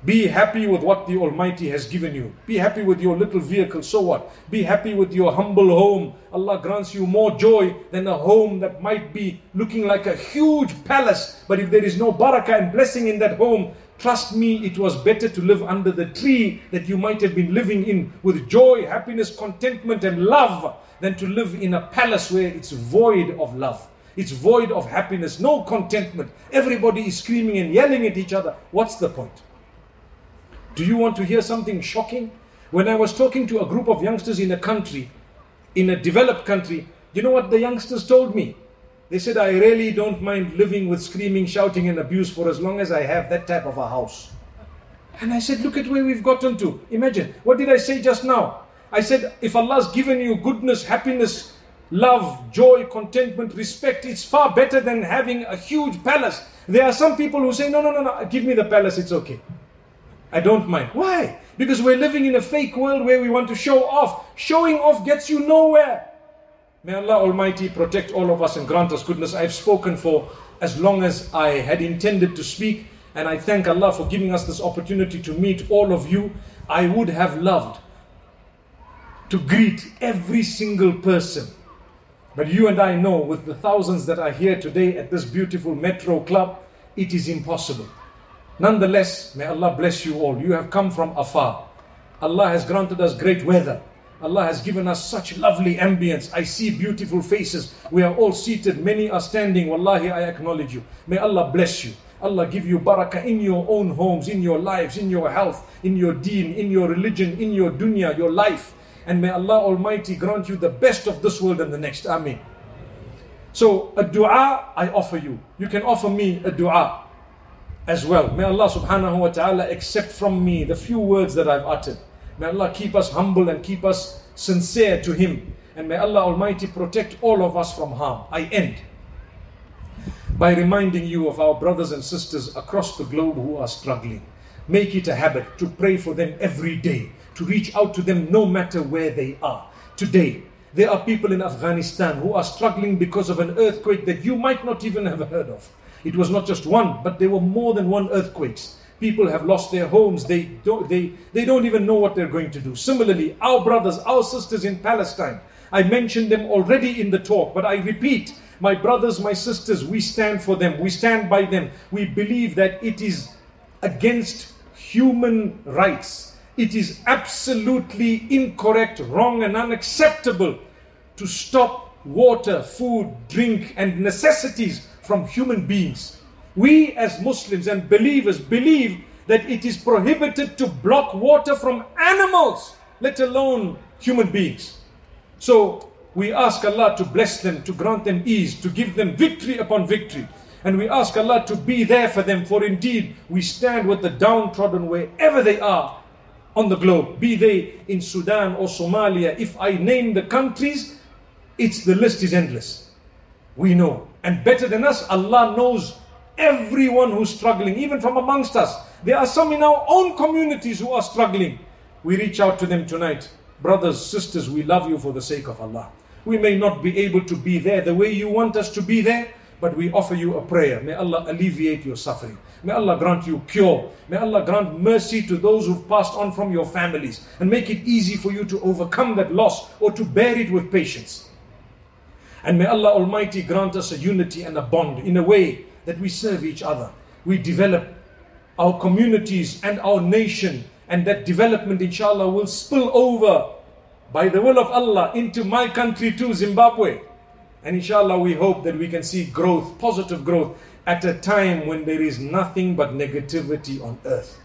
Speaker 1: Be happy with what the Almighty has given you. Be happy with your little vehicle, so what? Be happy with your humble home. Allah grants you more joy than a home that might be looking like a huge palace. But if there is no barakah and blessing in that home, trust me, it was better to live under the tree that you might have been living in with joy, happiness, contentment, and love than to live in a palace where it's void of love. It's void of happiness, no contentment. Everybody is screaming and yelling at each other. What's the point? Do you want to hear something shocking? When I was talking to a group of youngsters in a country, in a developed country, you know what the youngsters told me? They said, I really don't mind living with screaming, shouting, and abuse for as long as I have that type of a house. And I said, Look at where we've gotten to. Imagine, what did I say just now? I said, If Allah's given you goodness, happiness, love, joy, contentment, respect, it's far better than having a huge palace. There are some people who say, No, no, no, no, give me the palace, it's okay. I don't mind. Why? Because we're living in a fake world where we want to show off. Showing off gets you nowhere. May Allah Almighty protect all of us and grant us goodness. I've spoken for as long as I had intended to speak, and I thank Allah for giving us this opportunity to meet all of you. I would have loved to greet every single person. But you and I know, with the thousands that are here today at this beautiful metro club, it is impossible. Nonetheless, may Allah bless you all. You have come from afar. Allah has granted us great weather. Allah has given us such lovely ambience. I see beautiful faces. We are all seated. Many are standing. Wallahi, I acknowledge you. May Allah bless you. Allah give you barakah in your own homes, in your lives, in your health, in your deen, in your religion, in your dunya, your life. And may Allah Almighty grant you the best of this world and the next. Ameen. So, a dua I offer you. You can offer me a dua as well. May Allah subhanahu wa ta'ala accept from me the few words that I've uttered. May Allah keep us humble and keep us sincere to Him. And may Allah Almighty protect all of us from harm. I end by reminding you of our brothers and sisters across the globe who are struggling. Make it a habit to pray for them every day, to reach out to them no matter where they are. Today, there are people in Afghanistan who are struggling because of an earthquake that you might not even have heard of. It was not just one, but there were more than one earthquakes. People have lost their homes. They don't, they, they don't even know what they're going to do. Similarly, our brothers, our sisters in Palestine, I mentioned them already in the talk, but I repeat, my brothers, my sisters, we stand for them. We stand by them. We believe that it is against human rights. It is absolutely incorrect, wrong, and unacceptable to stop water, food, drink, and necessities from human beings. We as Muslims and believers believe that it is prohibited to block water from animals, let alone human beings. So we ask Allah to bless them, to grant them ease, to give them victory upon victory. And we ask Allah to be there for them, for indeed we stand with the downtrodden wherever they are on the globe, be they in Sudan or Somalia. If I name the countries, it's the list is endless. We know. And better than us, Allah knows everyone who's struggling, even from amongst us. There are some in our own communities who are struggling. We reach out to them tonight. Brothers, sisters, we love you for the sake of Allah. We may not be able to be there the way you want us to be there, but we offer you a prayer. May Allah alleviate your suffering. May Allah grant you cure. May Allah grant mercy to those who've passed on from your families and make it easy for you to overcome that loss or to bear it with patience. And may Allah Almighty grant us a unity and a bond in a way that we serve each other. We develop our communities and our nation, and that development, inshallah, will spill over by the will of Allah into my country too, Zimbabwe. And inshallah, we hope that we can see growth, positive growth, at a time when there is nothing but negativity on earth.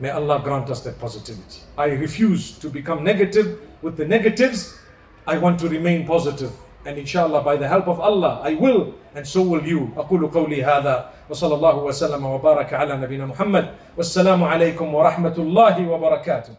Speaker 1: May Allah grant us that positivity. I refuse to become negative with the negatives. I want to remain positive. And inshallah, by the help of Allah, I will, and so will you. أقول قولي هذا وصلى الله وسلم وبارك على نبينا محمد والسلام عليكم ورحمة الله وبركاته